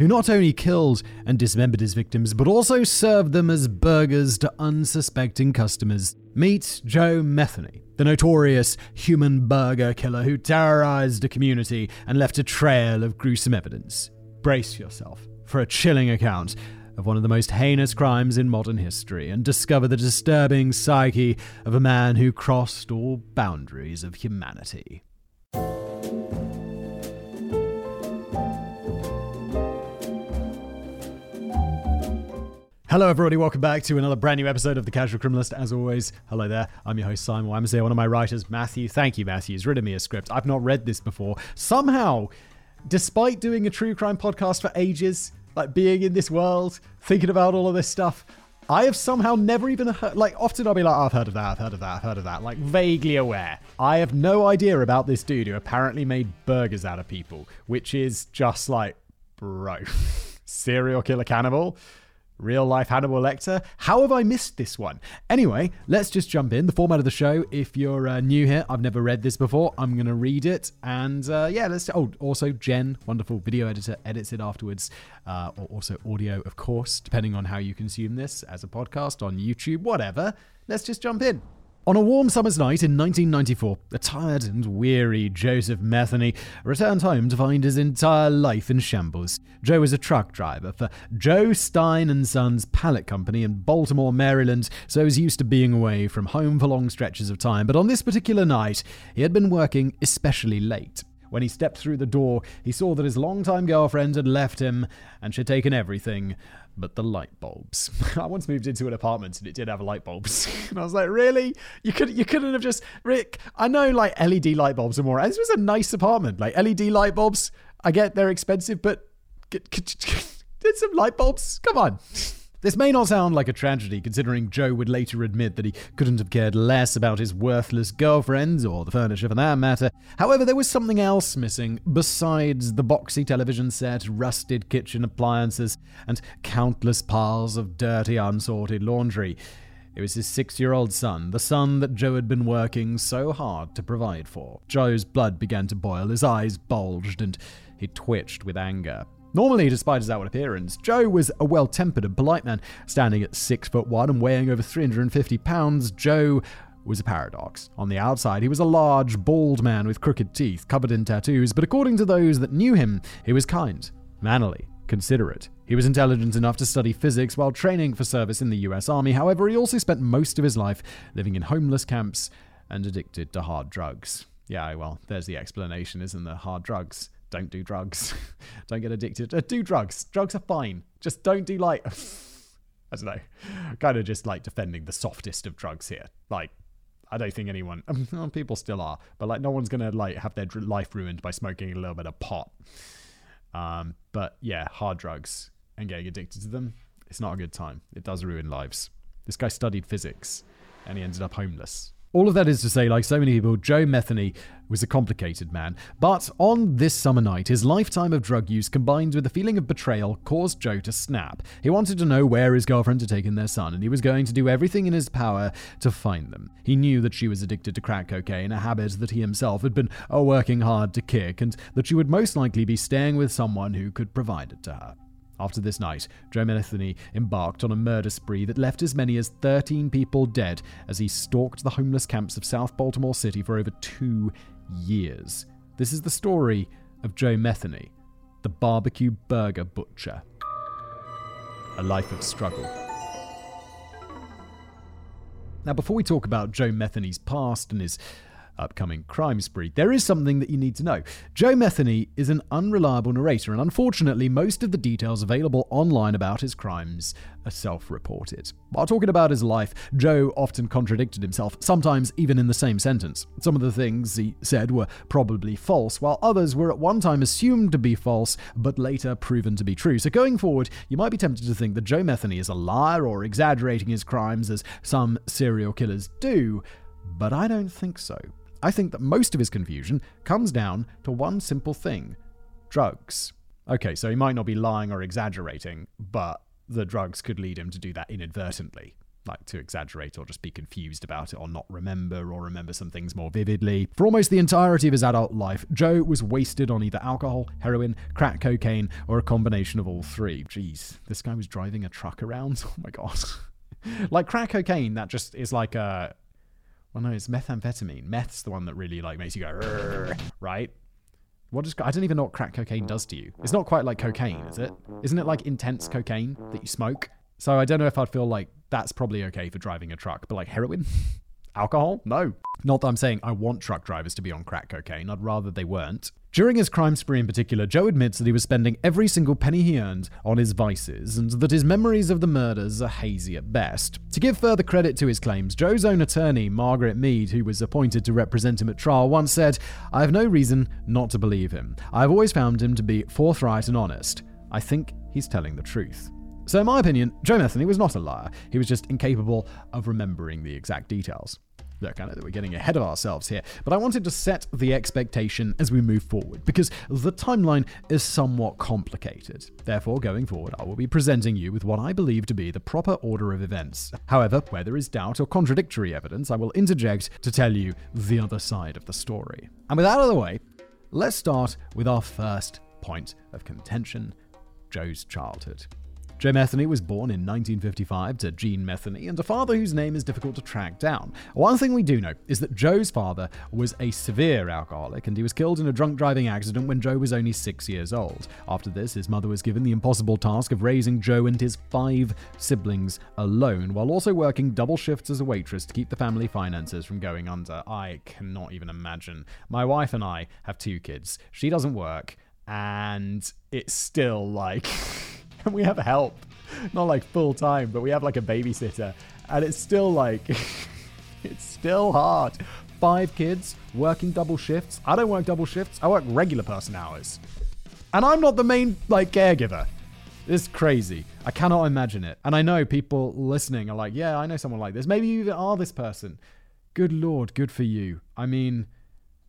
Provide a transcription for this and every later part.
who not only killed and dismembered his victims, but also served them as burgers to unsuspecting customers. Meet Joe Metheny, the notorious human burger killer who terrorized a community and left a trail of gruesome evidence. Brace yourself for a chilling account of one of the most heinous crimes in modern history and discover the disturbing psyche of a man who crossed all boundaries of humanity. Hello, everybody. Welcome back to another brand new episode of The Casual Criminalist. As always, hello there. I'm your host, Simon Whistler, one of my writers, Matthew. Thank you, Matthew. He's written me a script. I've not read this before. Somehow, despite doing a true crime podcast for ages, like being in this world, thinking about all of this stuff, I have somehow never even heard, like, often I'll be like, oh, I've heard of that, I've heard of that, I've heard of that, like, vaguely aware. I have no idea about this dude who apparently made burgers out of people, which is just like, bro, serial killer cannibal real life Hannibal Lecter. How have I missed this one? Anyway, let's just jump in. The format of the show, if you're uh, new here, I've never read this before. I'm going to read it. And uh, yeah, let's. Oh, also, Jen, wonderful video editor, edits it afterwards. Uh, or also audio, of course, depending on how you consume this as a podcast on YouTube, whatever. Let's just jump in. On a warm summer's night in 1994, a tired and weary Joseph Metheny returned home to find his entire life in shambles. Joe was a truck driver for Joe Stein and Sons Pallet Company in Baltimore, Maryland, so he was used to being away from home for long stretches of time. But on this particular night, he had been working especially late. When he stepped through the door, he saw that his longtime girlfriend had left him and she had taken everything but the light bulbs. I once moved into an apartment and it did have light bulbs, and I was like, "Really? You could you couldn't have just Rick? I know like LED light bulbs are more. This was a nice apartment. Like LED light bulbs, I get they're expensive, but get, get, get some light bulbs. Come on." This may not sound like a tragedy, considering Joe would later admit that he couldn't have cared less about his worthless girlfriends, or the furniture for that matter. However, there was something else missing, besides the boxy television set, rusted kitchen appliances, and countless piles of dirty, unsorted laundry. It was his six year old son, the son that Joe had been working so hard to provide for. Joe's blood began to boil, his eyes bulged, and he twitched with anger. Normally, despite his outward appearance, Joe was a well tempered and polite man. Standing at 6 foot 1 and weighing over 350 pounds, Joe was a paradox. On the outside, he was a large, bald man with crooked teeth, covered in tattoos, but according to those that knew him, he was kind, mannerly, considerate. He was intelligent enough to study physics while training for service in the US Army. However, he also spent most of his life living in homeless camps and addicted to hard drugs. Yeah, well, there's the explanation, isn't there? Hard drugs don't do drugs. don't get addicted. Uh, do drugs. Drugs are fine. Just don't do like I don't know. Kind of just like defending the softest of drugs here. Like I don't think anyone people still are, but like no one's to like have their life ruined by smoking a little bit of pot. Um but yeah, hard drugs and getting addicted to them, it's not a good time. It does ruin lives. This guy studied physics and he ended up homeless. All of that is to say, like so many people, Joe Metheny was a complicated man. But on this summer night, his lifetime of drug use combined with a feeling of betrayal caused Joe to snap. He wanted to know where his girlfriend had taken their son, and he was going to do everything in his power to find them. He knew that she was addicted to crack cocaine, a habit that he himself had been uh, working hard to kick, and that she would most likely be staying with someone who could provide it to her. After this night, Joe embarked on a murder spree that left as many as 13 people dead as he stalked the homeless camps of South Baltimore City for over two years. This is the story of Joe Metheny, the barbecue burger butcher. A life of struggle. Now, before we talk about Joe Metheny's past and his upcoming crime spree. There is something that you need to know. Joe Metheny is an unreliable narrator, and unfortunately, most of the details available online about his crimes are self reported. While talking about his life, Joe often contradicted himself, sometimes even in the same sentence. Some of the things he said were probably false, while others were at one time assumed to be false, but later proven to be true. So going forward, you might be tempted to think that Joe Metheny is a liar or exaggerating his crimes as some serial killers do, but I don't think so. I think that most of his confusion comes down to one simple thing drugs. Okay, so he might not be lying or exaggerating, but the drugs could lead him to do that inadvertently. Like to exaggerate or just be confused about it or not remember or remember some things more vividly. For almost the entirety of his adult life, Joe was wasted on either alcohol, heroin, crack cocaine, or a combination of all three. Jeez, this guy was driving a truck around? Oh my god. like crack cocaine, that just is like a. Well, no, it's methamphetamine. Meth's the one that really like makes you go, right? What does I don't even know what crack cocaine does to you. It's not quite like cocaine, is it? Isn't it like intense cocaine that you smoke? So I don't know if I'd feel like that's probably okay for driving a truck, but like heroin? Alcohol? No. Not that I'm saying I want truck drivers to be on crack cocaine, I'd rather they weren't. During his crime spree in particular, Joe admits that he was spending every single penny he earned on his vices and that his memories of the murders are hazy at best. To give further credit to his claims, Joe's own attorney, Margaret Mead, who was appointed to represent him at trial, once said, I have no reason not to believe him. I have always found him to be forthright and honest. I think he's telling the truth. So, in my opinion, Joe Metheny was not a liar. He was just incapable of remembering the exact details. Look, I know that we're getting ahead of ourselves here, but I wanted to set the expectation as we move forward because the timeline is somewhat complicated. Therefore, going forward, I will be presenting you with what I believe to be the proper order of events. However, where there is doubt or contradictory evidence, I will interject to tell you the other side of the story. And with that out of the way, let's start with our first point of contention Joe's childhood. Joe Metheny was born in 1955 to Jean Metheny and a father whose name is difficult to track down. One thing we do know is that Joe's father was a severe alcoholic and he was killed in a drunk driving accident when Joe was only six years old. After this, his mother was given the impossible task of raising Joe and his five siblings alone while also working double shifts as a waitress to keep the family finances from going under. I cannot even imagine. My wife and I have two kids. She doesn't work and it's still like. and we have help. Not like full time, but we have like a babysitter. And it's still like, it's still hard. Five kids, working double shifts. I don't work double shifts, I work regular person hours. And I'm not the main, like, caregiver. It's crazy. I cannot imagine it. And I know people listening are like, yeah, I know someone like this. Maybe you even are this person. Good lord, good for you. I mean,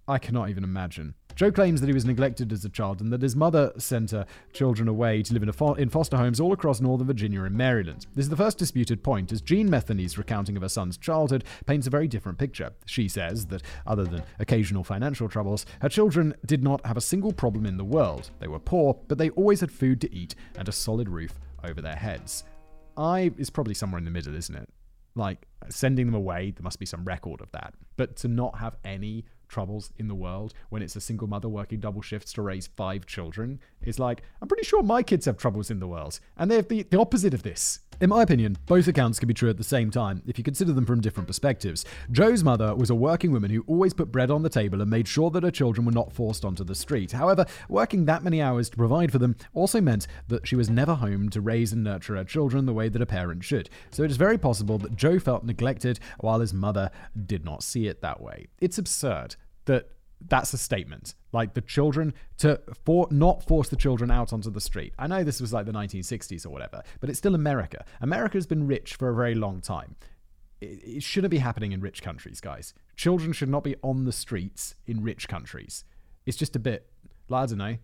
I cannot even imagine. Joe claims that he was neglected as a child and that his mother sent her children away to live in, fo- in, foster homes all across Northern Virginia and Maryland. This is the first disputed point, as Jean Metheny's recounting of her son's childhood paints a very different picture. She says that, other than occasional financial troubles, her children did not have a single problem in the world. They were poor, but they always had food to eat and a solid roof over their heads. I is probably somewhere in the middle, isn't it? Like, sending them away, there must be some record of that. But to not have any troubles in the world when it's a single mother working double shifts to raise five children is like, I'm pretty sure my kids have troubles in the world. And they have the, the opposite of this. In my opinion, both accounts can be true at the same time if you consider them from different perspectives. Joe's mother was a working woman who always put bread on the table and made sure that her children were not forced onto the street. However, working that many hours to provide for them also meant that she was never home to raise and nurture her children the way that a parent should. So it is very possible that Joe felt neglected while his mother did not see it that way. It's absurd that that's a statement. Like the children to for not force the children out onto the street. I know this was like the 1960s or whatever, but it's still America. America has been rich for a very long time. It, it shouldn't be happening in rich countries, guys. Children should not be on the streets in rich countries. It's just a bit. I don't know.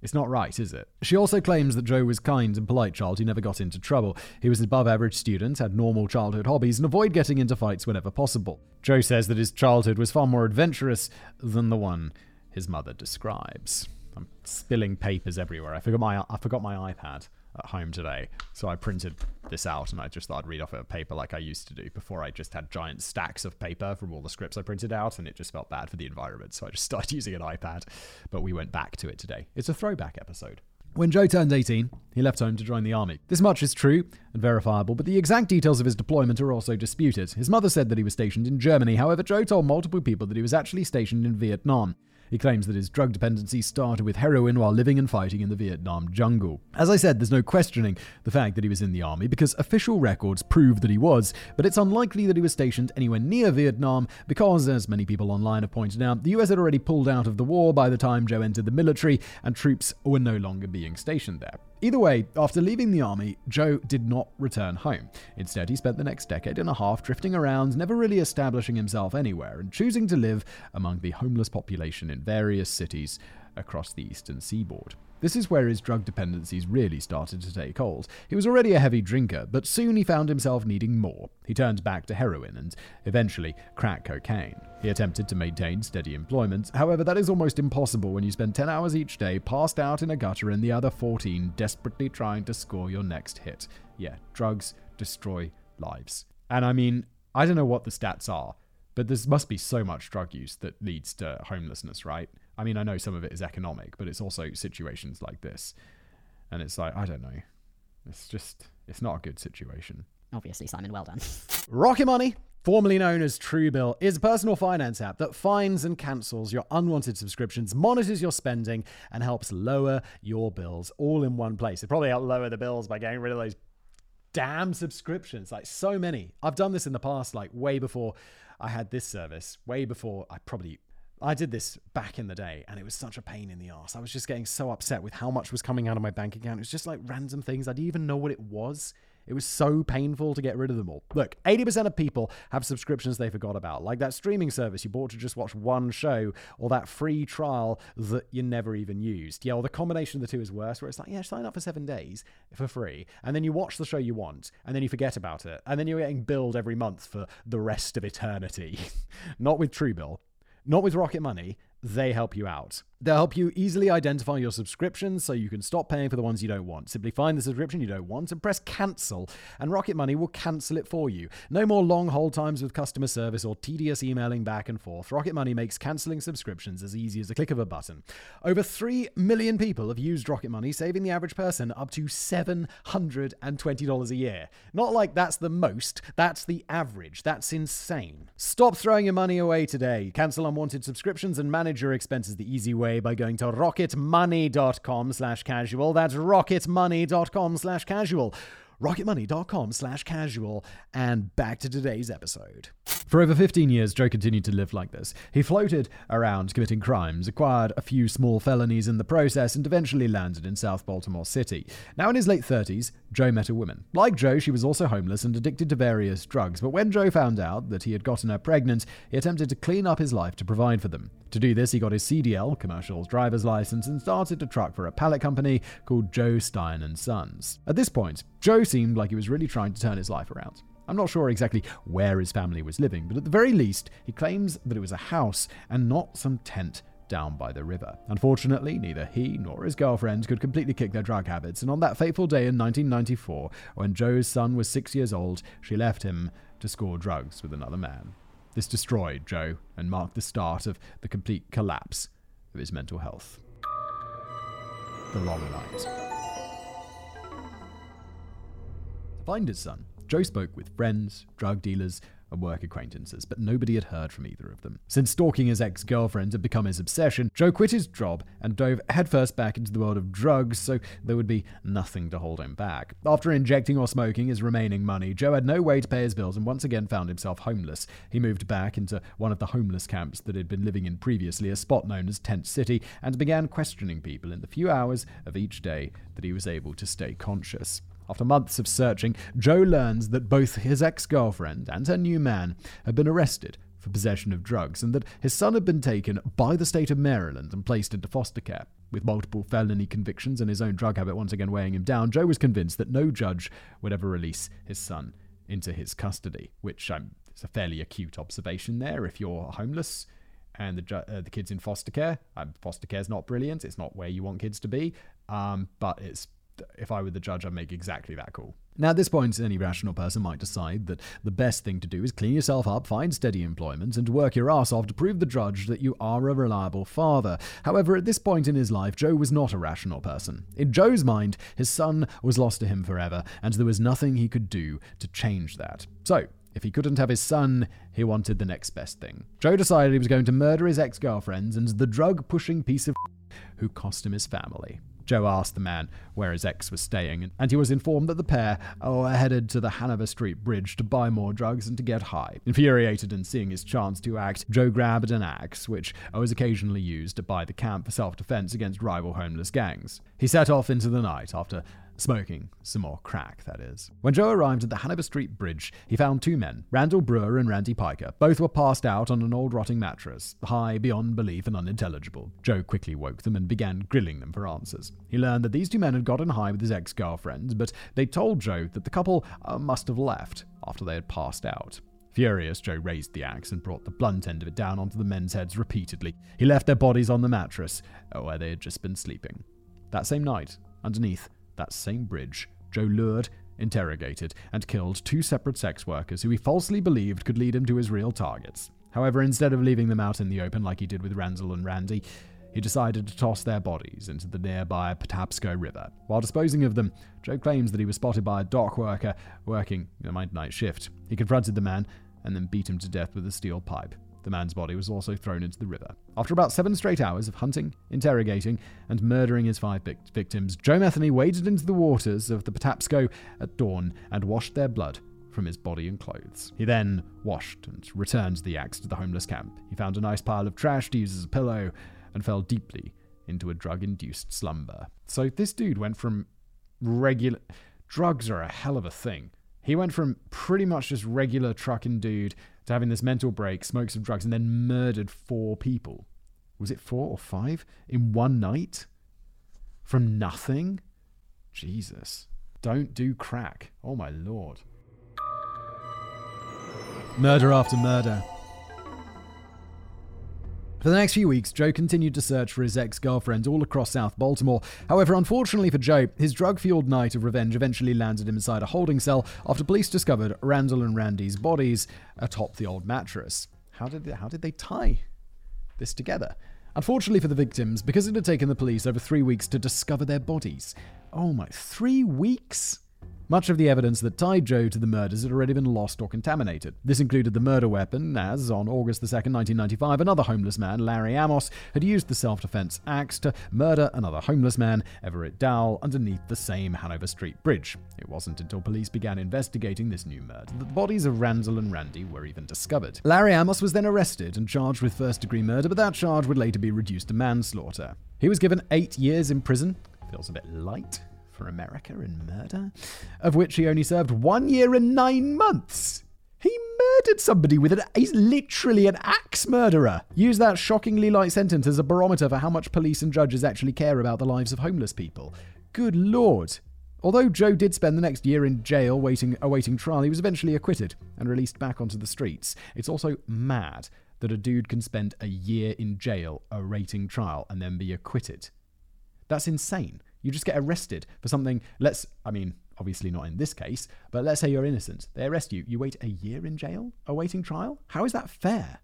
It's not right, is it? She also claims that Joe was kind and polite child who never got into trouble. He was an above average student, had normal childhood hobbies, and avoided getting into fights whenever possible. Joe says that his childhood was far more adventurous than the one his mother describes. I'm spilling papers everywhere. I forgot my I forgot my iPad at home today. So I printed this out and I just thought I'd read off a paper like I used to do before I just had giant stacks of paper from all the scripts I printed out and it just felt bad for the environment. So I just started using an iPad. But we went back to it today. It's a throwback episode. When Joe turned 18, he left home to join the army. This much is true and verifiable, but the exact details of his deployment are also disputed. His mother said that he was stationed in Germany, however, Joe told multiple people that he was actually stationed in Vietnam. He claims that his drug dependency started with heroin while living and fighting in the Vietnam jungle. As I said, there's no questioning the fact that he was in the army because official records prove that he was, but it's unlikely that he was stationed anywhere near Vietnam because, as many people online have pointed out, the US had already pulled out of the war by the time Joe entered the military and troops were no longer being stationed there. Either way, after leaving the army, Joe did not return home. Instead, he spent the next decade and a half drifting around, never really establishing himself anywhere, and choosing to live among the homeless population in various cities across the eastern seaboard. This is where his drug dependencies really started to take hold. He was already a heavy drinker, but soon he found himself needing more. He turned back to heroin and eventually crack cocaine. He attempted to maintain steady employment, however, that is almost impossible when you spend 10 hours each day passed out in a gutter and the other 14 desperately trying to score your next hit. Yeah, drugs destroy lives. And I mean, I don't know what the stats are, but there must be so much drug use that leads to homelessness, right? I mean, I know some of it is economic, but it's also situations like this. And it's like, I don't know. It's just, it's not a good situation. Obviously, Simon, well done. Rocket Money, formerly known as Truebill, is a personal finance app that finds and cancels your unwanted subscriptions, monitors your spending, and helps lower your bills all in one place. It probably help lower the bills by getting rid of those damn subscriptions. Like so many. I've done this in the past, like way before I had this service, way before I probably I did this back in the day and it was such a pain in the ass. I was just getting so upset with how much was coming out of my bank account. It was just like random things. I didn't even know what it was. It was so painful to get rid of them all. Look, 80% of people have subscriptions they forgot about, like that streaming service you bought to just watch one show, or that free trial that you never even used. Yeah, or the combination of the two is worse, where it's like, yeah, sign up for seven days for free, and then you watch the show you want, and then you forget about it, and then you're getting billed every month for the rest of eternity. Not with Truebill. Not with Rocket Money, they help you out. They'll help you easily identify your subscriptions so you can stop paying for the ones you don't want. Simply find the subscription you don't want and press cancel, and Rocket Money will cancel it for you. No more long hold times with customer service or tedious emailing back and forth. Rocket Money makes canceling subscriptions as easy as a click of a button. Over 3 million people have used Rocket Money, saving the average person up to $720 a year. Not like that's the most, that's the average. That's insane. Stop throwing your money away today. Cancel unwanted subscriptions and manage your expenses the easy way by going to rocketmoney.com slash casual. That's rocketmoney.com slash casual. rocketmoney.com slash casual. And back to today's episode. For over 15 years, Joe continued to live like this. He floated around committing crimes, acquired a few small felonies in the process, and eventually landed in South Baltimore City. Now in his late 30s, Joe met a woman. Like Joe, she was also homeless and addicted to various drugs, but when Joe found out that he had gotten her pregnant, he attempted to clean up his life to provide for them. To do this, he got his CDL, commercial driver's license, and started to truck for a pallet company called Joe Stein and Sons. At this point, Joe seemed like he was really trying to turn his life around. I'm not sure exactly where his family was living, but at the very least, he claims that it was a house and not some tent down by the river. Unfortunately, neither he nor his girlfriend could completely kick their drug habits, and on that fateful day in 1994, when Joe's son was six years old, she left him to score drugs with another man. This destroyed Joe and marked the start of the complete collapse of his mental health. The long night. To find his son, Joe spoke with friends, drug dealers, work acquaintances, but nobody had heard from either of them. Since stalking his ex girlfriend had become his obsession, Joe quit his job and dove headfirst back into the world of drugs, so there would be nothing to hold him back. After injecting or smoking his remaining money, Joe had no way to pay his bills and once again found himself homeless. He moved back into one of the homeless camps that he'd been living in previously, a spot known as Tent City, and began questioning people in the few hours of each day that he was able to stay conscious. After months of searching, Joe learns that both his ex girlfriend and her new man had been arrested for possession of drugs and that his son had been taken by the state of Maryland and placed into foster care. With multiple felony convictions and his own drug habit once again weighing him down, Joe was convinced that no judge would ever release his son into his custody, which um, is a fairly acute observation there if you're homeless and the, uh, the kids in foster care. Um, foster care is not brilliant, it's not where you want kids to be, um, but it's if I were the judge, I'd make exactly that call. Now, at this point, any rational person might decide that the best thing to do is clean yourself up, find steady employment, and work your ass off to prove the judge that you are a reliable father. However, at this point in his life, Joe was not a rational person. In Joe's mind, his son was lost to him forever, and there was nothing he could do to change that. So, if he couldn't have his son, he wanted the next best thing. Joe decided he was going to murder his ex girlfriends and the drug pushing piece of who cost him his family. Joe asked the man where his ex was staying, and he was informed that the pair were headed to the Hanover Street Bridge to buy more drugs and to get high. Infuriated and seeing his chance to act, Joe grabbed an axe, which was occasionally used by the camp for self defense against rival homeless gangs. He set off into the night after Smoking some more crack, that is. When Joe arrived at the Hanover Street Bridge, he found two men, Randall Brewer and Randy Piker. Both were passed out on an old rotting mattress, high beyond belief and unintelligible. Joe quickly woke them and began grilling them for answers. He learned that these two men had gotten high with his ex girlfriend, but they told Joe that the couple uh, must have left after they had passed out. Furious, Joe raised the axe and brought the blunt end of it down onto the men's heads repeatedly. He left their bodies on the mattress, uh, where they had just been sleeping. That same night, underneath, that same bridge, Joe lured, interrogated, and killed two separate sex workers who he falsely believed could lead him to his real targets. However, instead of leaving them out in the open like he did with Randall and Randy, he decided to toss their bodies into the nearby Patapsco River. While disposing of them, Joe claims that he was spotted by a dock worker working the midnight shift. He confronted the man and then beat him to death with a steel pipe. The man's body was also thrown into the river. After about seven straight hours of hunting, interrogating, and murdering his five victims, Joe Metheny waded into the waters of the Patapsco at dawn and washed their blood from his body and clothes. He then washed and returned the axe to the homeless camp. He found a nice pile of trash to use as a pillow and fell deeply into a drug induced slumber. So this dude went from regular. Drugs are a hell of a thing. He went from pretty much just regular trucking dude to having this mental break, smoke some drugs, and then murdered four people. Was it four or five in one night? From nothing? Jesus. Don't do crack. Oh my lord. Murder after murder. For the next few weeks, Joe continued to search for his ex girlfriend all across South Baltimore. However, unfortunately for Joe, his drug fueled night of revenge eventually landed him inside a holding cell after police discovered Randall and Randy's bodies atop the old mattress. How did they, how did they tie this together? Unfortunately for the victims, because it had taken the police over three weeks to discover their bodies. Oh my, three weeks? Much of the evidence that tied Joe to the murders had already been lost or contaminated. This included the murder weapon, as on August 2, 1995, another homeless man, Larry Amos, had used the self defense axe to murder another homeless man, Everett Dowell, underneath the same Hanover Street bridge. It wasn't until police began investigating this new murder that the bodies of Randall and Randy were even discovered. Larry Amos was then arrested and charged with first degree murder, but that charge would later be reduced to manslaughter. He was given eight years in prison. Feels a bit light for America in murder, of which he only served one year and nine months. He murdered somebody with an. He's literally an axe murderer. Use that shockingly light sentence as a barometer for how much police and judges actually care about the lives of homeless people. Good lord. Although Joe did spend the next year in jail waiting, awaiting trial, he was eventually acquitted and released back onto the streets. It's also mad that a dude can spend a year in jail awaiting trial and then be acquitted. That's insane. You just get arrested for something. Let's, I mean, obviously not in this case, but let's say you're innocent. They arrest you. You wait a year in jail awaiting trial? How is that fair?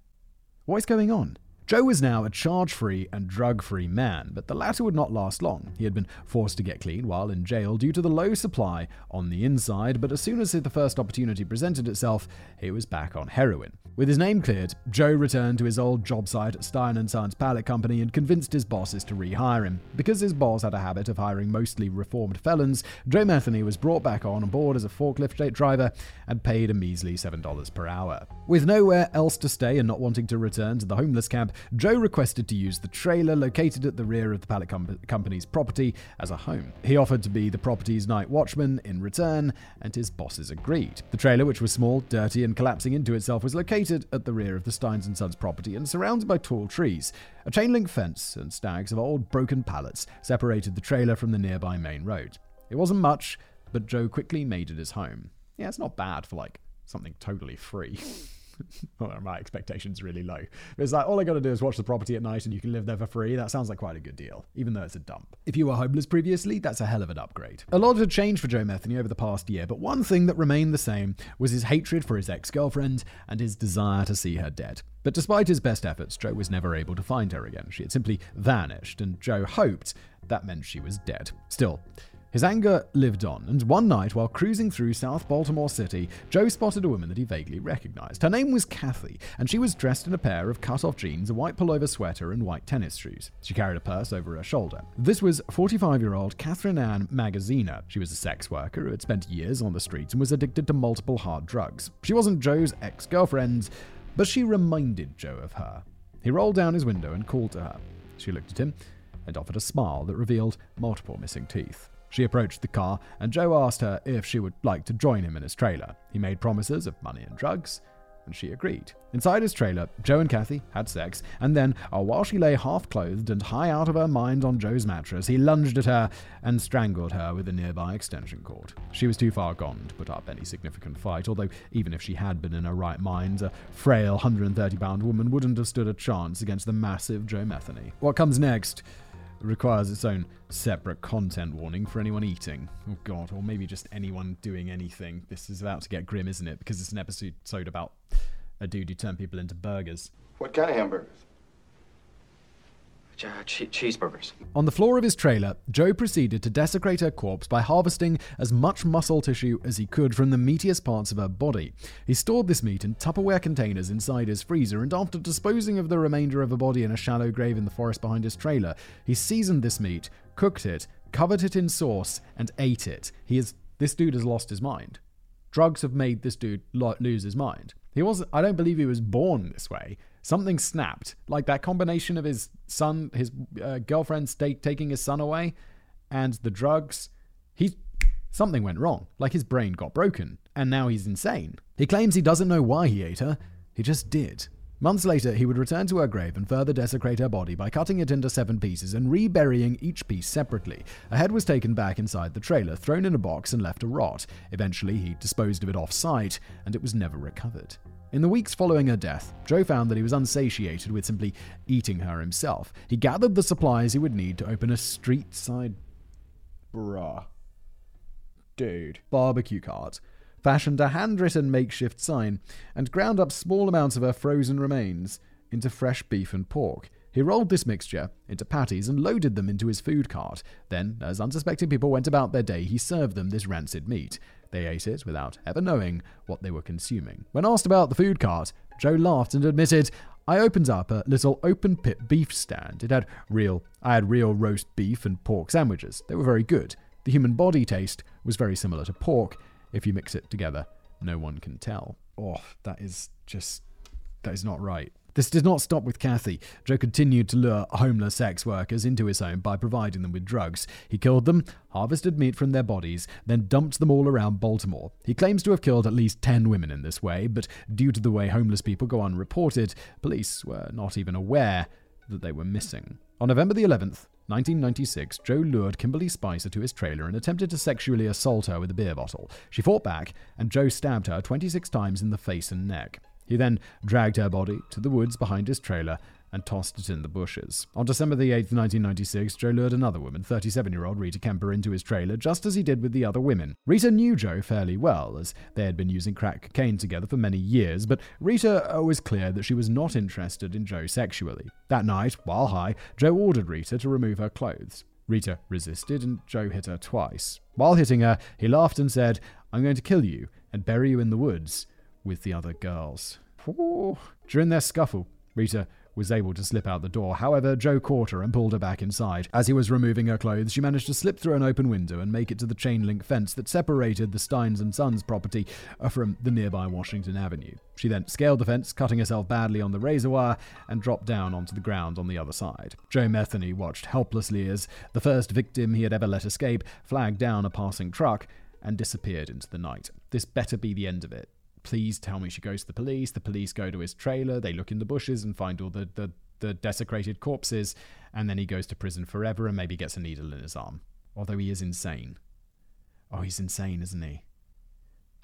What is going on? Joe was now a charge free and drug free man, but the latter would not last long. He had been forced to get clean while in jail due to the low supply on the inside, but as soon as the first opportunity presented itself, he was back on heroin. With his name cleared, Joe returned to his old job site at Stein & Sons Pallet Company and convinced his bosses to rehire him. Because his boss had a habit of hiring mostly reformed felons, Joe Metheny was brought back on board as a forklift driver and paid a measly $7 per hour. With nowhere else to stay and not wanting to return to the homeless camp, Joe requested to use the trailer located at the rear of the pallet com- company's property as a home. He offered to be the property's night watchman in return, and his bosses agreed. The trailer, which was small, dirty, and collapsing into itself, was located at the rear of the Steins and Sons property and surrounded by tall trees. A chain link fence and stacks of old broken pallets separated the trailer from the nearby main road. It wasn't much, but Joe quickly made it his home. Yeah, it's not bad for like something totally free. well, my expectations really low. It's like all I got to do is watch the property at night, and you can live there for free. That sounds like quite a good deal, even though it's a dump. If you were homeless previously, that's a hell of an upgrade. A lot had changed for Joe Metheny over the past year, but one thing that remained the same was his hatred for his ex-girlfriend and his desire to see her dead. But despite his best efforts, Joe was never able to find her again. She had simply vanished, and Joe hoped that meant she was dead. Still, his anger lived on, and one night while cruising through South Baltimore City, Joe spotted a woman that he vaguely recognized. Her name was Kathy, and she was dressed in a pair of cut off jeans, a white pullover sweater, and white tennis shoes. She carried a purse over her shoulder. This was 45 year old Catherine Ann Magaziner. She was a sex worker who had spent years on the streets and was addicted to multiple hard drugs. She wasn't Joe's ex girlfriend, but she reminded Joe of her. He rolled down his window and called to her. She looked at him and offered a smile that revealed multiple missing teeth. She approached the car, and Joe asked her if she would like to join him in his trailer. He made promises of money and drugs, and she agreed. Inside his trailer, Joe and Kathy had sex, and then, uh, while she lay half clothed and high out of her mind on Joe's mattress, he lunged at her and strangled her with a nearby extension cord. She was too far gone to put up any significant fight, although even if she had been in her right mind, a frail 130 pound woman wouldn't have stood a chance against the massive Joe Metheny. What comes next? Requires its own separate content warning for anyone eating. Oh god, or maybe just anyone doing anything. This is about to get grim, isn't it? Because it's an episode about a dude who turned people into burgers. What kind of hamburgers? Che- cheeseburgers. On the floor of his trailer, Joe proceeded to desecrate her corpse by harvesting as much muscle tissue as he could from the meatiest parts of her body. He stored this meat in Tupperware containers inside his freezer, and after disposing of the remainder of her body in a shallow grave in the forest behind his trailer, he seasoned this meat, cooked it, covered it in sauce, and ate it. He is this dude has lost his mind. Drugs have made this dude lo- lose his mind. He was I don't believe he was born this way. Something snapped. Like that combination of his son, his uh, girlfriend taking his son away, and the drugs. He something went wrong. Like his brain got broken, and now he's insane. He claims he doesn't know why he ate her. He just did. Months later, he would return to her grave and further desecrate her body by cutting it into seven pieces and reburying each piece separately. A head was taken back inside the trailer, thrown in a box, and left to rot. Eventually, he disposed of it off site, and it was never recovered. In the weeks following her death, Joe found that he was unsatiated with simply eating her himself. He gathered the supplies he would need to open a street side. Bruh. Dude. Barbecue cart fashioned a handwritten makeshift sign, and ground up small amounts of her frozen remains into fresh beef and pork. He rolled this mixture into patties and loaded them into his food cart. Then, as unsuspecting people went about their day, he served them this rancid meat. They ate it without ever knowing what they were consuming. When asked about the food cart, Joe laughed and admitted, I opened up a little open pit beef stand. It had real I had real roast beef and pork sandwiches. They were very good. The human body taste was very similar to pork, if you mix it together, no one can tell. Oh, that is just. That is not right. This did not stop with Kathy. Joe continued to lure homeless sex workers into his home by providing them with drugs. He killed them, harvested meat from their bodies, then dumped them all around Baltimore. He claims to have killed at least 10 women in this way, but due to the way homeless people go unreported, police were not even aware that they were missing. On November the 11th, 1996, Joe lured Kimberly Spicer to his trailer and attempted to sexually assault her with a beer bottle. She fought back, and Joe stabbed her 26 times in the face and neck. He then dragged her body to the woods behind his trailer and tossed it in the bushes. On December the 8th, 1996, Joe lured another woman, 37 year old Rita Kemper, into his trailer, just as he did with the other women. Rita knew Joe fairly well, as they had been using crack cocaine together for many years, but Rita was clear that she was not interested in Joe sexually. That night, while high, Joe ordered Rita to remove her clothes. Rita resisted, and Joe hit her twice. While hitting her, he laughed and said, I'm going to kill you and bury you in the woods with the other girls. Ooh. During their scuffle, Rita was able to slip out the door. However, Joe caught her and pulled her back inside. As he was removing her clothes, she managed to slip through an open window and make it to the chain link fence that separated the Steins and Sons property uh, from the nearby Washington Avenue. She then scaled the fence, cutting herself badly on the razor wire, and dropped down onto the ground on the other side. Joe Metheny watched helplessly as the first victim he had ever let escape flagged down a passing truck and disappeared into the night. This better be the end of it please tell me she goes to the police. The police go to his trailer. They look in the bushes and find all the, the, the desecrated corpses. And then he goes to prison forever and maybe gets a needle in his arm. Although he is insane. Oh, he's insane, isn't he?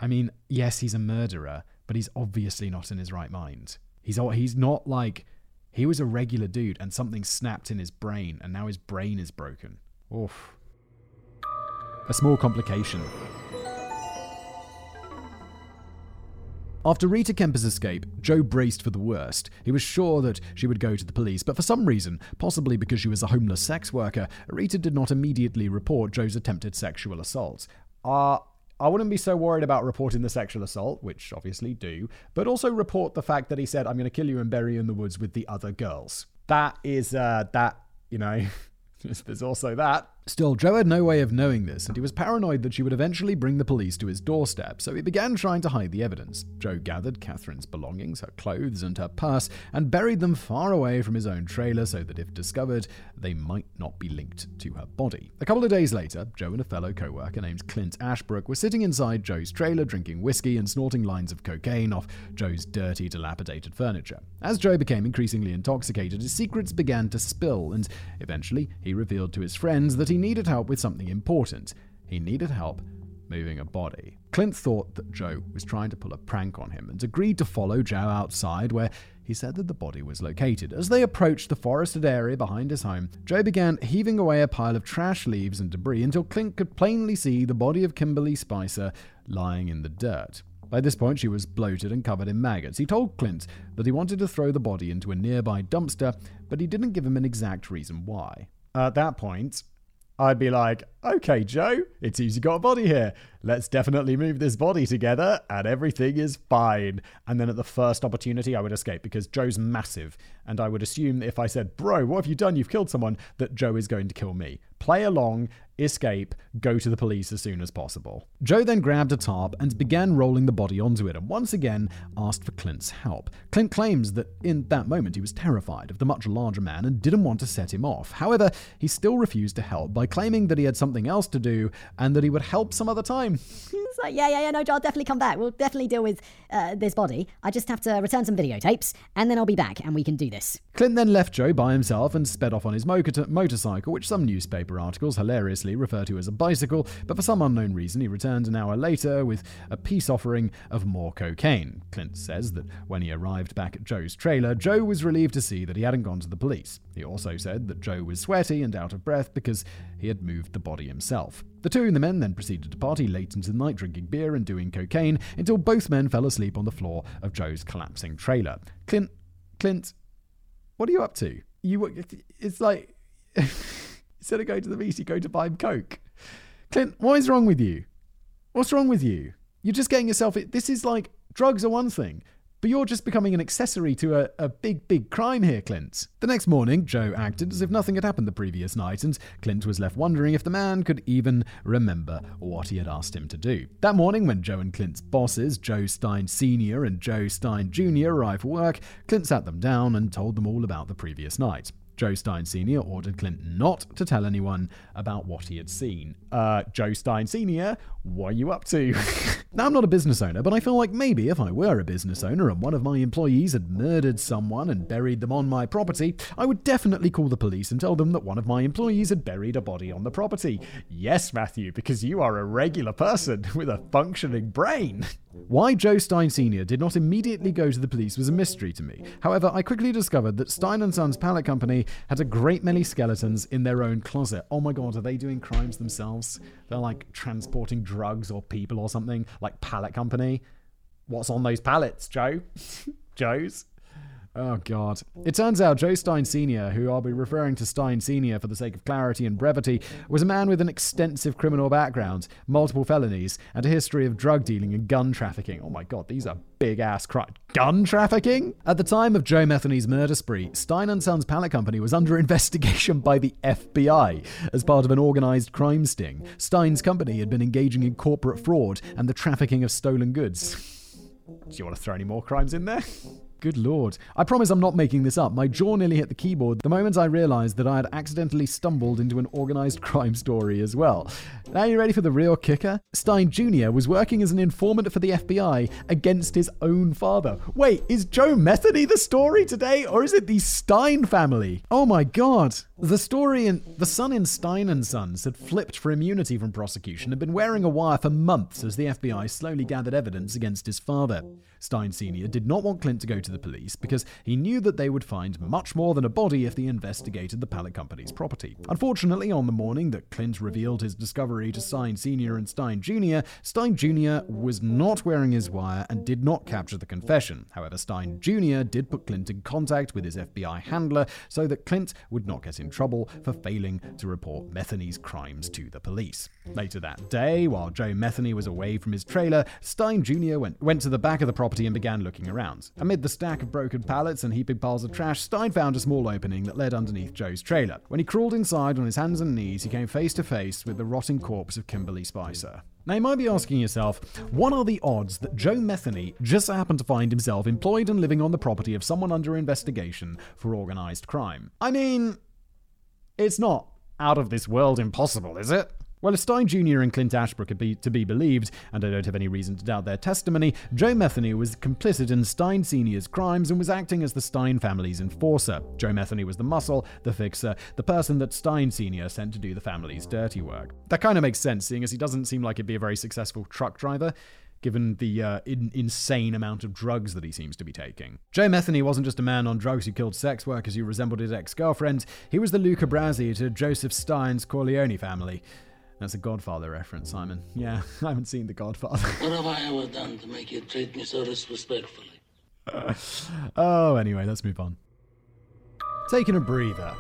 I mean, yes, he's a murderer, but he's obviously not in his right mind. He's he's not like he was a regular dude and something snapped in his brain and now his brain is broken. Oof. A small complication. After Rita Kemper's escape, Joe braced for the worst. He was sure that she would go to the police, but for some reason, possibly because she was a homeless sex worker, Rita did not immediately report Joe's attempted sexual assault. Uh, I wouldn't be so worried about reporting the sexual assault, which obviously do, but also report the fact that he said, I'm going to kill you and bury you in the woods with the other girls. That is, uh, that, you know, there's also that. Still, Joe had no way of knowing this, and he was paranoid that she would eventually bring the police to his doorstep, so he began trying to hide the evidence. Joe gathered Catherine's belongings, her clothes, and her purse, and buried them far away from his own trailer so that if discovered, they might not be linked to her body. A couple of days later, Joe and a fellow co worker named Clint Ashbrook were sitting inside Joe's trailer drinking whiskey and snorting lines of cocaine off Joe's dirty, dilapidated furniture. As Joe became increasingly intoxicated, his secrets began to spill, and eventually he revealed to his friends that he needed help with something important. He needed help moving a body. Clint thought that Joe was trying to pull a prank on him and agreed to follow Joe outside where he said that the body was located. As they approached the forested area behind his home, Joe began heaving away a pile of trash leaves and debris until Clint could plainly see the body of Kimberly Spicer lying in the dirt. By this point, she was bloated and covered in maggots. He told Clint that he wanted to throw the body into a nearby dumpster, but he didn't give him an exact reason why. At that point, I'd be like, okay, Joe, it seems you got a body here. Let's definitely move this body together and everything is fine. And then at the first opportunity, I would escape because Joe's massive. And I would assume if I said, bro, what have you done? You've killed someone, that Joe is going to kill me. Play along, escape, go to the police as soon as possible. Joe then grabbed a tarp and began rolling the body onto it, and once again asked for Clint's help. Clint claims that in that moment he was terrified of the much larger man and didn't want to set him off. However, he still refused to help by claiming that he had something else to do and that he would help some other time. it's like, yeah, yeah, yeah, no, I'll definitely come back. We'll definitely deal with uh, this body. I just have to return some videotapes, and then I'll be back, and we can do this. Clint then left Joe by himself and sped off on his mo- motorcycle, which some newspaper articles hilariously refer to as a bicycle, but for some unknown reason he returned an hour later with a peace offering of more cocaine. Clint says that when he arrived back at Joe's trailer, Joe was relieved to see that he hadn't gone to the police. He also said that Joe was sweaty and out of breath because he had moved the body himself. The two of the men then proceeded to party late into the night, drinking beer and doing cocaine until both men fell asleep on the floor of Joe's collapsing trailer. Clint, Clint, what are you up to? You, it's like instead of going to the VC, go to buy him coke. Clint, what is wrong with you? What's wrong with you? You're just getting yourself. This is like drugs are one thing. But you're just becoming an accessory to a, a big, big crime here, Clint. The next morning, Joe acted as if nothing had happened the previous night, and Clint was left wondering if the man could even remember what he had asked him to do. That morning, when Joe and Clint's bosses, Joe Stein Sr. and Joe Stein Jr., arrived for work, Clint sat them down and told them all about the previous night. Joe Stein Sr. ordered Clinton not to tell anyone about what he had seen. Uh, Joe Stein Sr., what are you up to? now, I'm not a business owner, but I feel like maybe if I were a business owner and one of my employees had murdered someone and buried them on my property, I would definitely call the police and tell them that one of my employees had buried a body on the property. Yes, Matthew, because you are a regular person with a functioning brain. Why Joe Stein Sr. did not immediately go to the police was a mystery to me. However, I quickly discovered that Stein & Sons Pallet Company had a great many skeletons in their own closet. Oh my god, are they doing crimes themselves? They're like transporting drugs or people or something, like Pallet Company. What's on those pallets, Joe? Joe's? Oh, God. It turns out Joe Stein Sr., who I'll be referring to Stein Sr. for the sake of clarity and brevity, was a man with an extensive criminal background, multiple felonies, and a history of drug dealing and gun trafficking. Oh my God, these are big ass crimes. Gun trafficking? At the time of Joe Metheny's murder spree, Stein & Sons Pallet Company was under investigation by the FBI as part of an organized crime sting. Stein's company had been engaging in corporate fraud and the trafficking of stolen goods. Do you want to throw any more crimes in there? Good lord. I promise I'm not making this up. My jaw nearly hit the keyboard the moment I realized that I had accidentally stumbled into an organized crime story as well. Now you ready for the real kicker? Stein Jr. was working as an informant for the FBI against his own father. Wait, is Joe Metheny the story today, or is it the Stein family? Oh my god. The story in the son in Stein and Sons had flipped for immunity from prosecution and been wearing a wire for months as the FBI slowly gathered evidence against his father. Stein Sr. did not want Clint to go to the police because he knew that they would find much more than a body if they investigated the pallet company's property. Unfortunately, on the morning that Clint revealed his discovery to Stein Sr. and Stein Jr., Stein Jr. was not wearing his wire and did not capture the confession. However, Stein Jr. did put Clint in contact with his FBI handler so that Clint would not get in trouble for failing to report Metheny's crimes to the police. Later that day, while Joe Metheny was away from his trailer, Stein Jr. went, went to the back of the property and began looking around. Amid the stack of broken pallets and heaping piles of trash, Stein found a small opening that led underneath Joe's trailer. When he crawled inside on his hands and knees, he came face to face with the rotting corpse of Kimberly Spicer. Now, you might be asking yourself, what are the odds that Joe Metheny just happened to find himself employed and living on the property of someone under investigation for organized crime? I mean, it's not out of this world impossible, is it? Well, if Stein Jr. and Clint Ashbrook are be, to be believed, and I don't have any reason to doubt their testimony, Joe Metheny was complicit in Stein Sr.'s crimes and was acting as the Stein family's enforcer. Joe Metheny was the muscle, the fixer, the person that Stein Sr. sent to do the family's dirty work. That kind of makes sense, seeing as he doesn't seem like he'd be a very successful truck driver given the uh, in- insane amount of drugs that he seems to be taking. Joe Metheny wasn't just a man on drugs who killed sex workers who resembled his ex girlfriends, he was the Luca Brasi to Joseph Stein's Corleone family. That's a Godfather reference, Simon. Yeah, I haven't seen The Godfather. What have I ever done to make you treat me so disrespectfully? oh, anyway, let's move on. Taking a breather.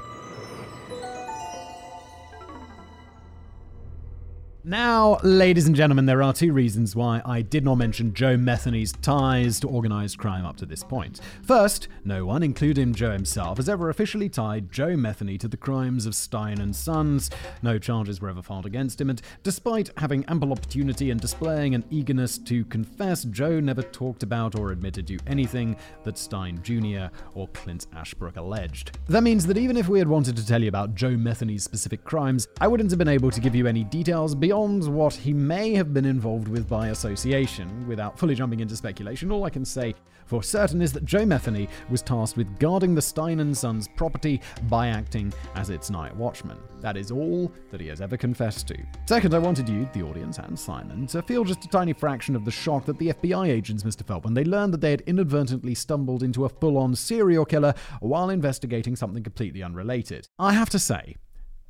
Now, ladies and gentlemen, there are two reasons why I did not mention Joe Metheny's ties to organized crime up to this point. First, no one, including Joe himself, has ever officially tied Joe Metheny to the crimes of Stein and Sons. No charges were ever filed against him, and despite having ample opportunity and displaying an eagerness to confess, Joe never talked about or admitted to anything that Stein Jr. or Clint Ashbrook alleged. That means that even if we had wanted to tell you about Joe Metheny's specific crimes, I wouldn't have been able to give you any details beyond beyond what he may have been involved with by association. Without fully jumping into speculation, all I can say for certain is that Joe Metheny was tasked with guarding the Stein and Sons property by acting as its night watchman. That is all that he has ever confessed to. Second, I wanted you, the audience and Simon, to feel just a tiny fraction of the shock that the FBI agents must have felt when they learned that they had inadvertently stumbled into a full on serial killer while investigating something completely unrelated. I have to say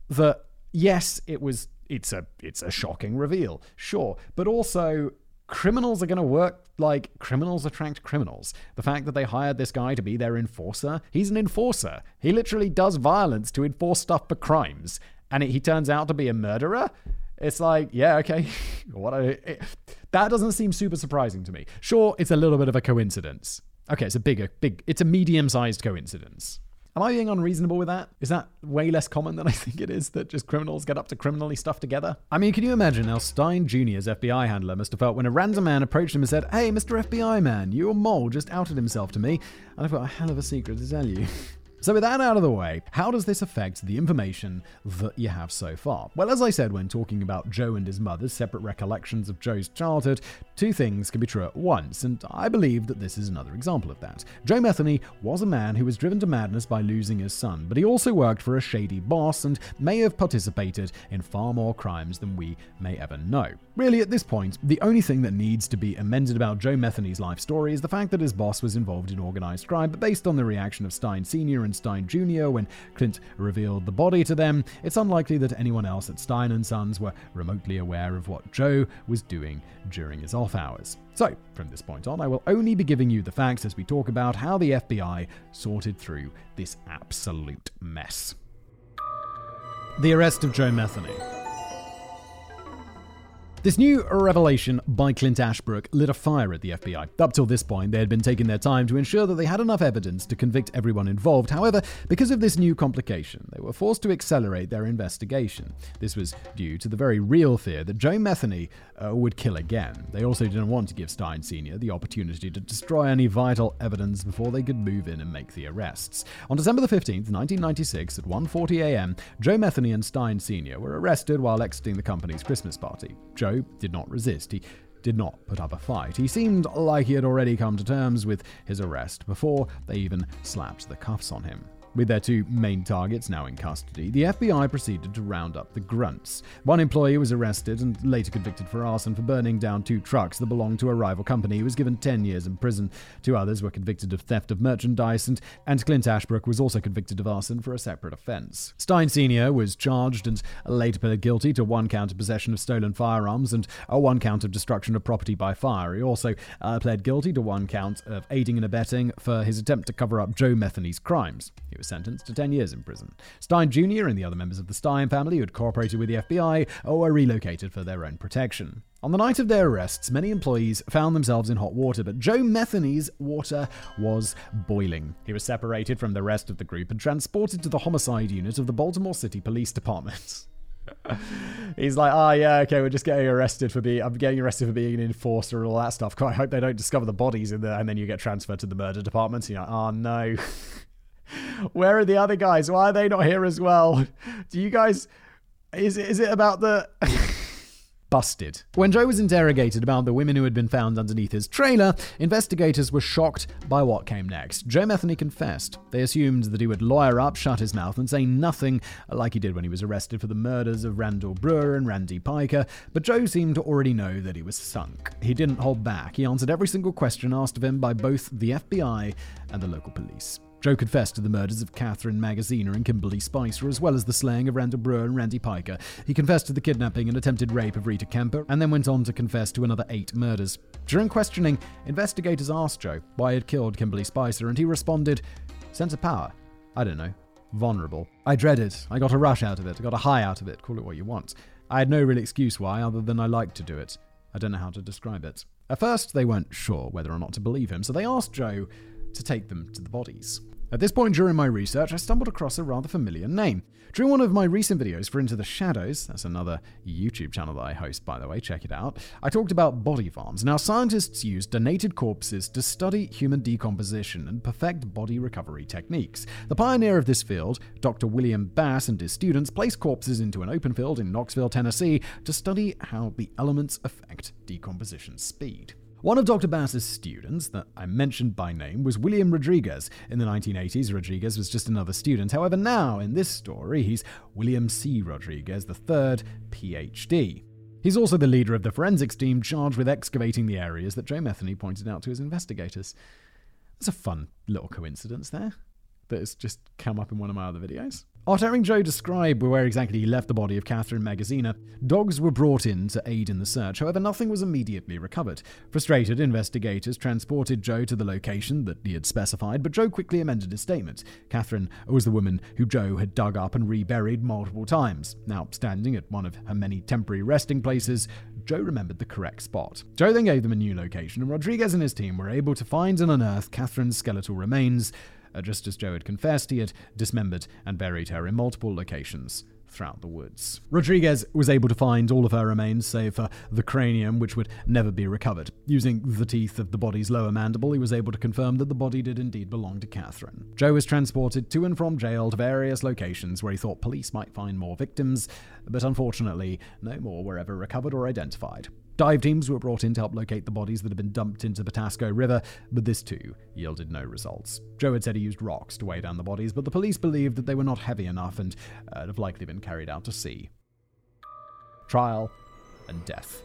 that yes, it was it's a it's a shocking reveal, sure, but also criminals are going to work like criminals attract criminals. The fact that they hired this guy to be their enforcer, he's an enforcer. He literally does violence to enforce stuff for crimes, and it, he turns out to be a murderer. It's like, yeah, okay, what a, it, that doesn't seem super surprising to me. Sure, it's a little bit of a coincidence. Okay, it's a bigger, big, it's a medium-sized coincidence. Am I being unreasonable with that? Is that way less common than I think it is that just criminals get up to criminally stuff together? I mean, can you imagine how Stein Jr.'s FBI handler must have felt when a random man approached him and said, Hey, Mr. FBI man, your mole just outed himself to me, and I've got a hell of a secret to tell you. So, with that out of the way, how does this affect the information that you have so far? Well, as I said when talking about Joe and his mother's separate recollections of Joe's childhood, two things can be true at once, and I believe that this is another example of that. Joe Metheny was a man who was driven to madness by losing his son, but he also worked for a shady boss and may have participated in far more crimes than we may ever know. Really, at this point, the only thing that needs to be amended about Joe Metheny's life story is the fact that his boss was involved in organized crime, but based on the reaction of Stein Sr. and Stein Jr. when Clint revealed the body to them, it's unlikely that anyone else at Stein and Sons were remotely aware of what Joe was doing during his off hours. So, from this point on, I will only be giving you the facts as we talk about how the FBI sorted through this absolute mess. The arrest of Joe Metheny. This new revelation by Clint Ashbrook lit a fire at the FBI. Up till this point, they had been taking their time to ensure that they had enough evidence to convict everyone involved. However, because of this new complication, they were forced to accelerate their investigation. This was due to the very real fear that Joe Metheny uh, would kill again. They also didn't want to give Stein Sr. the opportunity to destroy any vital evidence before they could move in and make the arrests. On December the 15th, 1996, at 1:40 a.m., Joe Metheny and Stein Sr. were arrested while exiting the company's Christmas party. Joe Did not resist. He did not put up a fight. He seemed like he had already come to terms with his arrest before they even slapped the cuffs on him. With their two main targets now in custody, the FBI proceeded to round up the grunts. One employee was arrested and later convicted for arson for burning down two trucks that belonged to a rival company. He was given 10 years in prison. Two others were convicted of theft of merchandise, and, and Clint Ashbrook was also convicted of arson for a separate offense. Stein Sr. was charged and later pled guilty to one count of possession of stolen firearms and a one count of destruction of property by fire. He also uh, pled guilty to one count of aiding and abetting for his attempt to cover up Joe Metheny's crimes. He was sentenced to 10 years in prison. Stein Jr. and the other members of the Stein family who had cooperated with the FBI were relocated for their own protection. On the night of their arrests, many employees found themselves in hot water, but Joe Metheny's water was boiling. He was separated from the rest of the group and transported to the homicide unit of the Baltimore City Police Department. He's like, oh yeah, okay, we're just getting arrested for being, I'm getting arrested for being an enforcer and all that stuff. I hope they don't discover the bodies in there, and then you get transferred to the murder department. And you're like, oh no. Where are the other guys? Why are they not here as well? Do you guys? Is is it about the? busted. When Joe was interrogated about the women who had been found underneath his trailer, investigators were shocked by what came next. Joe Metheny confessed. They assumed that he would lawyer up, shut his mouth, and say nothing like he did when he was arrested for the murders of Randall Brewer and Randy Piker, but Joe seemed to already know that he was sunk. He didn't hold back. He answered every single question asked of him by both the FBI and the local police. Joe confessed to the murders of Catherine Magaziner and Kimberly Spicer, as well as the slaying of Randall Brewer and Randy Piker. He confessed to the kidnapping and attempted rape of Rita Kemper, and then went on to confess to another eight murders. During questioning, investigators asked Joe why he had killed Kimberly Spicer, and he responded, Sense of power. I don't know. Vulnerable. I dread it. I got a rush out of it. I got a high out of it. Call it what you want. I had no real excuse why, other than I liked to do it. I don't know how to describe it. At first, they weren't sure whether or not to believe him, so they asked Joe to take them to the bodies. At this point during my research, I stumbled across a rather familiar name. During one of my recent videos for Into the Shadows, that's another YouTube channel that I host, by the way, check it out, I talked about body farms. Now, scientists use donated corpses to study human decomposition and perfect body recovery techniques. The pioneer of this field, Dr. William Bass, and his students placed corpses into an open field in Knoxville, Tennessee, to study how the elements affect decomposition speed. One of Dr. Bass's students that I mentioned by name was William Rodriguez. In the 1980s, Rodriguez was just another student. However, now in this story, he's William C. Rodriguez III, PhD. He's also the leader of the forensics team charged with excavating the areas that Joe Metheny pointed out to his investigators. There's a fun little coincidence there that has just come up in one of my other videos. After Joe described where exactly he left the body of Catherine Magaziner, dogs were brought in to aid in the search. However, nothing was immediately recovered. Frustrated, investigators transported Joe to the location that he had specified, but Joe quickly amended his statement. Catherine was the woman who Joe had dug up and reburied multiple times. Now, standing at one of her many temporary resting places, Joe remembered the correct spot. Joe then gave them a new location, and Rodriguez and his team were able to find and unearth Catherine's skeletal remains. Uh, just as Joe had confessed, he had dismembered and buried her in multiple locations throughout the woods. Rodriguez was able to find all of her remains, save for the cranium, which would never be recovered. Using the teeth of the body's lower mandible, he was able to confirm that the body did indeed belong to Catherine. Joe was transported to and from jail to various locations where he thought police might find more victims, but unfortunately, no more were ever recovered or identified. Dive teams were brought in to help locate the bodies that had been dumped into the Patapsco River, but this too yielded no results. Joe had said he used rocks to weigh down the bodies, but the police believed that they were not heavy enough and uh, have likely been carried out to sea. Trial and death.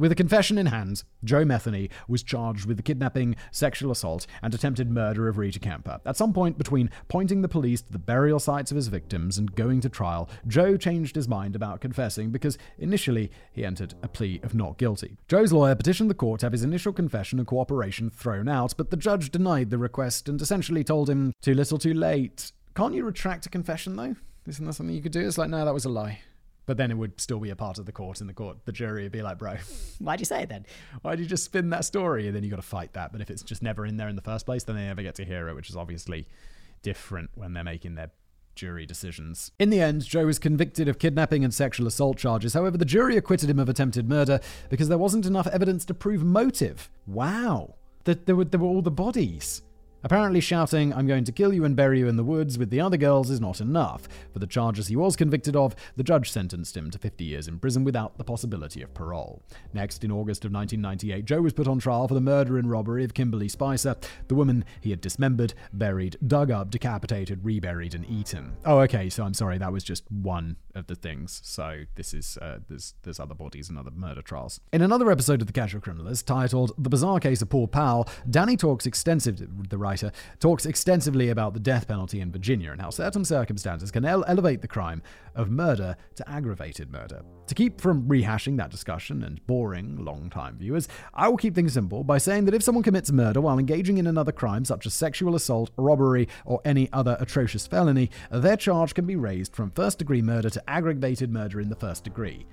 With a confession in hand, Joe Metheny was charged with the kidnapping, sexual assault, and attempted murder of Rita Kemper. At some point between pointing the police to the burial sites of his victims and going to trial, Joe changed his mind about confessing because initially he entered a plea of not guilty. Joe's lawyer petitioned the court to have his initial confession and cooperation thrown out, but the judge denied the request and essentially told him, too little too late. Can't you retract a confession though? Isn't that something you could do? It's like, no, that was a lie. But then it would still be a part of the court, and the court, the jury would be like, bro, Why'd you say it then? why'd you just spin that story? And then you got to fight that. But if it's just never in there in the first place, then they never get to hear it, which is obviously different when they're making their jury decisions. In the end, Joe was convicted of kidnapping and sexual assault charges. However, the jury acquitted him of attempted murder because there wasn't enough evidence to prove motive. Wow. That there were, there were all the bodies. Apparently, shouting, I'm going to kill you and bury you in the woods with the other girls is not enough. For the charges he was convicted of, the judge sentenced him to 50 years in prison without the possibility of parole. Next, in August of 1998, Joe was put on trial for the murder and robbery of Kimberly Spicer, the woman he had dismembered, buried, dug up, decapitated, reburied, and eaten. Oh, okay, so I'm sorry, that was just one of the things. So this is, uh, there's, there's other bodies and other murder trials. In another episode of The Casual Criminalist, titled The Bizarre Case of Paul Powell, Danny talks extensively, the writer, talks extensively about the death penalty in Virginia and how certain circumstances can ele- elevate the crime of murder to aggravated murder. To keep from rehashing that discussion and boring long-time viewers, I will keep things simple by saying that if someone commits murder while engaging in another crime such as sexual assault, robbery, or any other atrocious felony, their charge can be raised from first-degree murder to aggravated murder in the first degree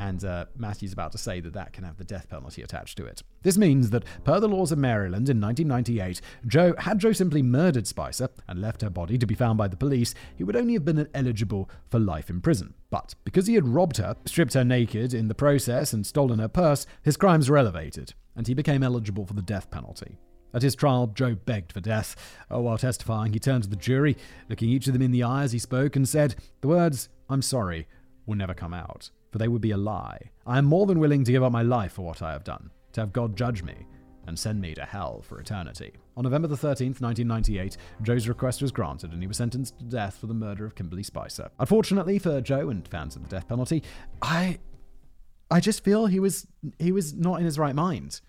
and uh, Matthew's about to say that that can have the death penalty attached to it. This means that, per the laws of Maryland in 1998, Joe, had Joe simply murdered Spicer and left her body to be found by the police, he would only have been eligible for life in prison. But because he had robbed her, stripped her naked in the process, and stolen her purse, his crimes were elevated, and he became eligible for the death penalty. At his trial, Joe begged for death. Oh, while testifying, he turned to the jury, looking each of them in the eye as he spoke, and said, The words, I'm sorry, will never come out for they would be a lie. I am more than willing to give up my life for what I have done, to have God judge me and send me to hell for eternity. On November the 13th, 1998, Joe's request was granted and he was sentenced to death for the murder of Kimberly Spicer. Unfortunately for Joe and fans of the death penalty, I I just feel he was he was not in his right mind.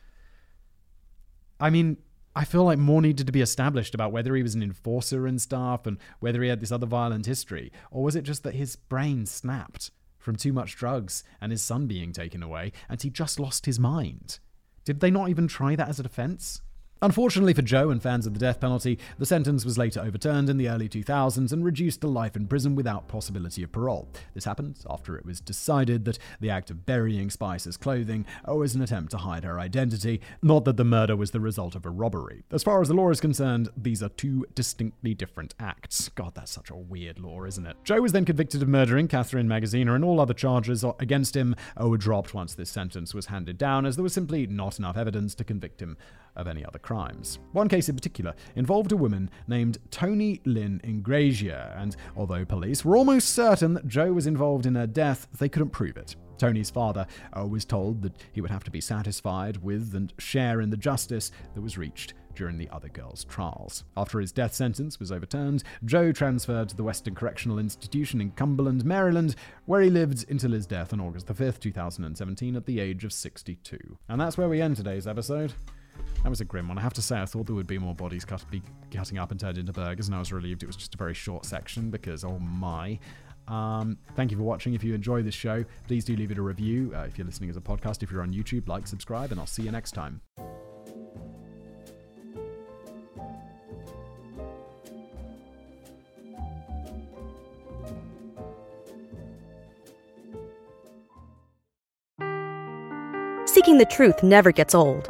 I mean, I feel like more needed to be established about whether he was an enforcer and stuff and whether he had this other violent history, or was it just that his brain snapped? From too much drugs and his son being taken away, and he just lost his mind. Did they not even try that as a defense? Unfortunately for Joe and fans of the death penalty, the sentence was later overturned in the early 2000s and reduced to life in prison without possibility of parole. This happened after it was decided that the act of burying Spicer's clothing was an attempt to hide her identity, not that the murder was the result of a robbery. As far as the law is concerned, these are two distinctly different acts. God, that's such a weird law, isn't it? Joe was then convicted of murdering Catherine Magaziner, and all other charges against him were dropped once this sentence was handed down, as there was simply not enough evidence to convict him of any other crimes. One case in particular involved a woman named Toni Lynn Ingrassia, and although police were almost certain that Joe was involved in her death, they couldn't prove it. Toni's father uh, was told that he would have to be satisfied with and share in the justice that was reached during the other girls' trials. After his death sentence was overturned, Joe transferred to the Western Correctional Institution in Cumberland, Maryland, where he lived until his death on August 5th, 2017, at the age of 62. And that's where we end today's episode. That was a grim one. I have to say, I thought there would be more bodies cut, be cutting up and turned into burgers, and I was relieved it was just a very short section because, oh my. Um, thank you for watching. If you enjoy this show, please do leave it a review. Uh, if you're listening as a podcast, if you're on YouTube, like, subscribe, and I'll see you next time. Seeking the truth never gets old.